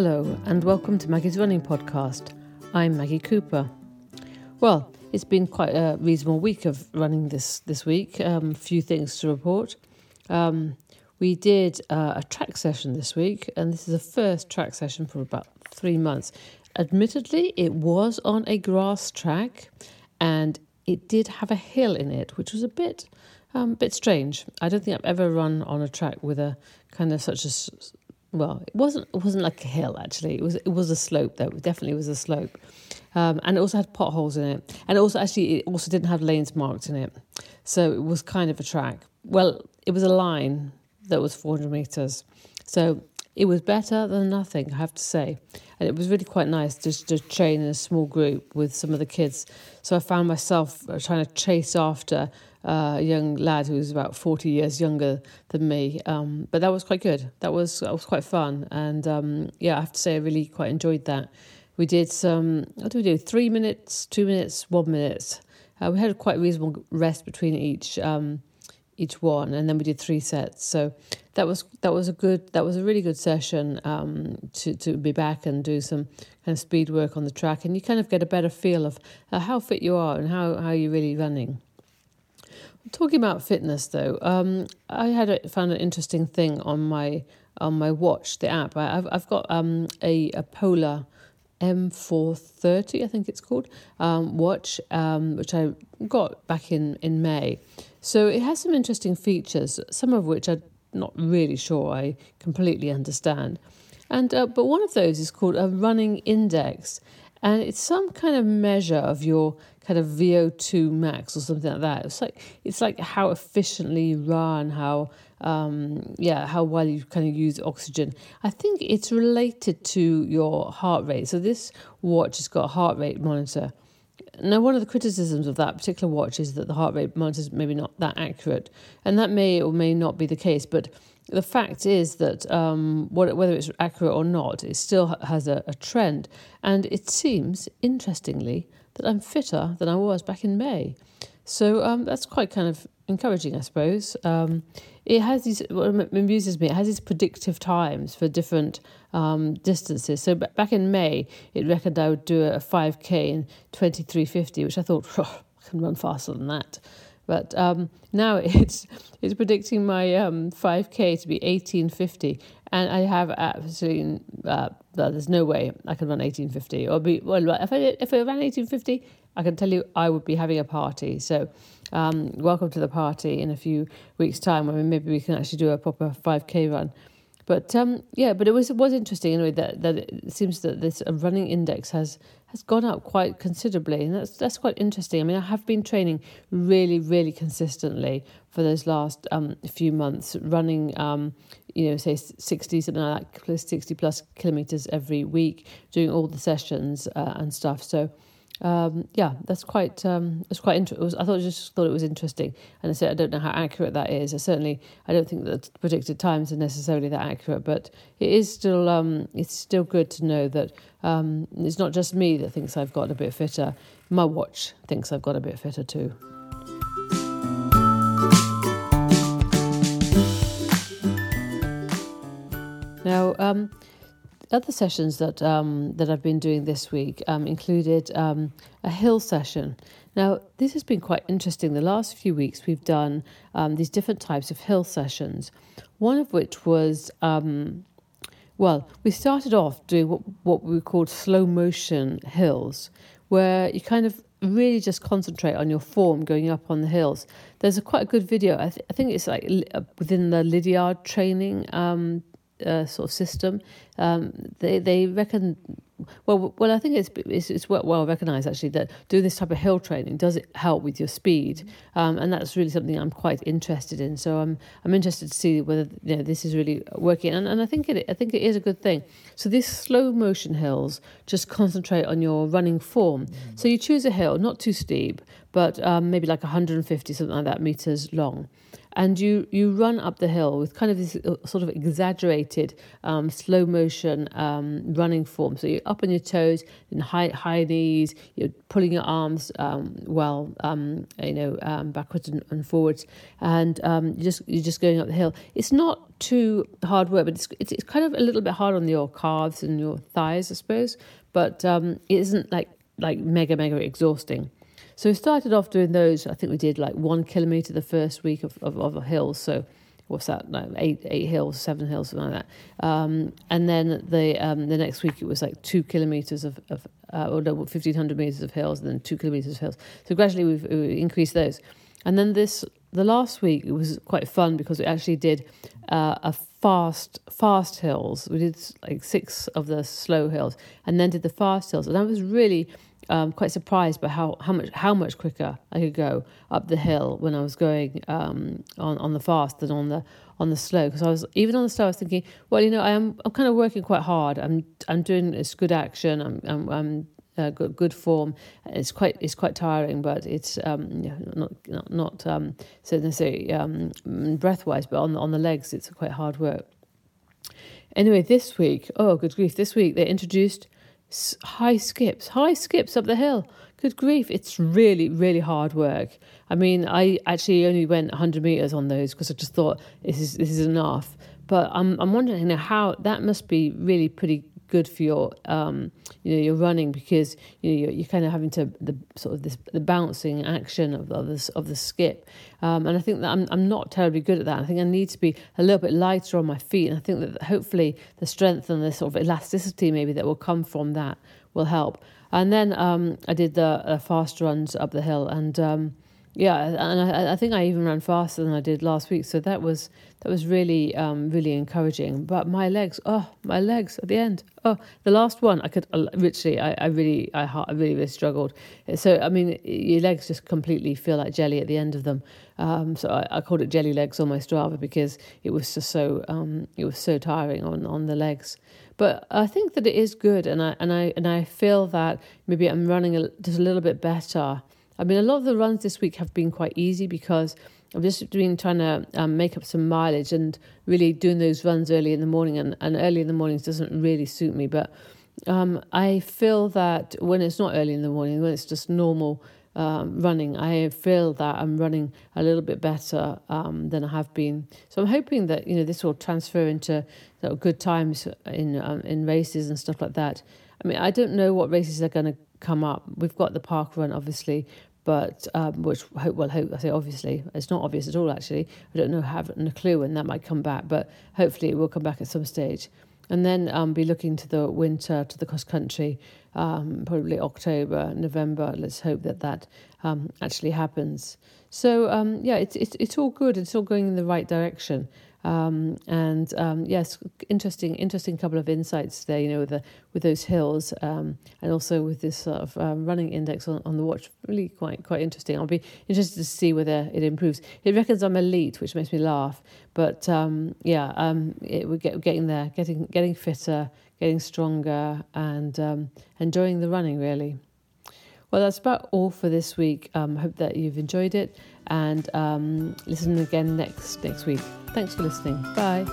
Hello, and welcome to Maggie's Running Podcast. I'm Maggie Cooper. Well, it's been quite a reasonable week of running this this week. A um, few things to report. Um, we did uh, a track session this week, and this is the first track session for about three months. Admittedly, it was on a grass track, and it did have a hill in it, which was a bit um, bit strange. I don't think I've ever run on a track with a kind of such a well, it wasn't it wasn't like a hill actually. It was it was a slope though. It definitely was a slope, um, and it also had potholes in it. And also actually it also didn't have lanes marked in it, so it was kind of a track. Well, it was a line that was 400 meters, so it was better than nothing. I have to say, and it was really quite nice just to train in a small group with some of the kids. So I found myself trying to chase after a young lad who was about 40 years younger than me. Um, but that was quite good. That was that was quite fun. And um, yeah, I have to say, I really quite enjoyed that. We did some, what did we do? Three minutes, two minutes, one minute. Uh, we had quite a reasonable rest between each um, each one, and then we did three sets. So that was that was a good that was a really good session um, to to be back and do some kind of speed work on the track, and you kind of get a better feel of uh, how fit you are and how how you're really running. Talking about fitness, though, um, I had a, found an interesting thing on my on my watch, the app. I, have I've got um, a, a Polar M430, I think it's called, um, watch, um, which I got back in, in May. So it has some interesting features, some of which I'm not really sure I completely understand. And uh, but one of those is called a running index, and it's some kind of measure of your kind of VO2 max or something like that. It's like it's like how efficiently you run, how um, yeah, how well you kind of use oxygen. I think it's related to your heart rate. So this watch has got a heart rate monitor. Now, one of the criticisms of that particular watch is that the heart rate monitor is maybe not that accurate, and that may or may not be the case. But the fact is that um, whether it's accurate or not, it still has a, a trend. And it seems, interestingly, that I'm fitter than I was back in May. So um, that's quite kind of encouraging, I suppose. Um, it has these, what amuses me, it has these predictive times for different um, distances. So back in May, it reckoned I would do a 5K in 2350, which I thought, oh, I can run faster than that. But um, now it's it's predicting my um, 5k to be 1850, and I have absolutely uh, well, there's no way I can run 1850 or be well if I if I ran 1850, I can tell you I would be having a party. So. Um, welcome to the party in a few weeks' time. I mean, maybe we can actually do a proper 5k run. But um, yeah, but it was it was interesting anyway that that it seems that this running index has has gone up quite considerably, and that's that's quite interesting. I mean, I have been training really, really consistently for those last um, few months, running, um, you know, say sixty something like that, plus sixty plus kilometers every week, doing all the sessions uh, and stuff. So um, yeah, that's quite um, it's quite interesting. I thought just thought it was interesting, and I said I don't know how accurate that is. I certainly I don't think that predicted times are necessarily that accurate, but it is still um, it's still good to know that um, it's not just me that thinks I've got a bit fitter. My watch thinks I've got a bit fitter too. Now, um, other sessions that um, that I've been doing this week um, included um, a hill session. Now, this has been quite interesting. The last few weeks, we've done um, these different types of hill sessions. One of which was, um, well, we started off doing what, what we called slow motion hills, where you kind of really just concentrate on your form going up on the hills. There's a quite a good video. I, th- I think it's like within the Lydiard training um, uh, sort of system. Um, they they reckon. Well, well, I think it's it's, it's well, well recognised actually that doing this type of hill training does it help with your speed, um, and that's really something I'm quite interested in. So I'm I'm interested to see whether you know this is really working, and, and I think it I think it is a good thing. So these slow motion hills just concentrate on your running form. So you choose a hill, not too steep, but um, maybe like 150 something like that meters long, and you you run up the hill with kind of this uh, sort of exaggerated um, slow motion um, running form. So you're up on your toes in high high knees. You're pulling your arms um, well, um, you know, um, backwards and, and, forwards, and um, you're just you're just going up the hill. It's not too hard work, but it's, it's, it's kind of a little bit hard on your calves and your thighs, I suppose. But it isn't like like mega mega exhausting. So we started off doing those. I think we did like one kilometre the first week of, of, of a hill. So what's that? Like eight eight hills, seven hills, something like that. Um, and then the um, the next week it was like two kilometres of, of uh, or no, fifteen hundred metres of hills, and then two kilometres of hills. So gradually we've, we've, increased those. And then this the last week it was quite fun because we actually did uh, a fast fast hills. We did like six of the slow hills, and then did the fast hills, and I was really um, quite surprised by how, how much how much quicker I could go up the hill when I was going um, on on the fast than on the on the slow. Because I was even on the slow I was thinking well you know I am I'm kind of working quite hard. I'm I'm doing this good action. I'm I'm, I'm good, good form it's quite it's quite tiring but it's um, not not not um, so necessarily um, breath wise but on on the legs it's quite hard work anyway this week oh good grief this week they introduced high skips, high skips up the hill. Good grief, it's really, really hard work. I mean, I actually only went 100 meters on those because I just thought this is this is enough. But I'm I'm wondering you know, how that must be really pretty good for your um, you know your running because you know you're, you're, kind of having to the sort of this the bouncing action of, of this of the skip. Um, and I think that I'm I'm not terribly good at that. I think I need to be a little bit lighter on my feet. And I think that hopefully the strength and the sort of elasticity maybe that will come from that will help. And then um, I did the uh, fast runs up the hill and um, yeah, and I, I, think I even ran faster than I did last week. So that was that was really um, really encouraging. But my legs, oh, my legs at the end. Oh, the last one, I could uh, literally, I, I really, I, I really, really struggled. So I mean, your legs just completely feel like jelly at the end of them. Um, so I, I, called it jelly legs on my Strava because it was just so um, it was so tiring on on the legs. But I think that it is good, and I and I and I feel that maybe I'm running a, just a little bit better I mean, a lot of the runs this week have been quite easy because I've just been trying to um, make up some mileage and really doing those runs early in the morning. And, and early in the mornings doesn't really suit me. But um, I feel that when it's not early in the morning, when it's just normal um, running, I feel that I'm running a little bit better um, than I have been. So I'm hoping that you know this will transfer into good times in um, in races and stuff like that. I mean, I don't know what races are going to come up. We've got the park run, obviously, but um, which well hope I say obviously it's not obvious at all actually. I don't know have a clue when that might come back but hopefully it will come back at some stage. And then um, be looking to the winter to the cross country um, probably October November. Let's hope that that um, actually happens. So um, yeah it's, it's it's all good. It's all going in the right direction um, and um, yes, interesting, interesting couple of insights there. You know, with the with those hills, um, and also with this sort of um, running index on, on the watch, really quite quite interesting. I'll be interested to see whether it improves. It reckons I'm elite, which makes me laugh. But um, yeah, um, it, we're get, getting there, getting getting fitter, getting stronger, and enjoying the running really. Well, that's about all for this week. Um, hope that you've enjoyed it and um, listen again next next week. Thanks for listening. Bye.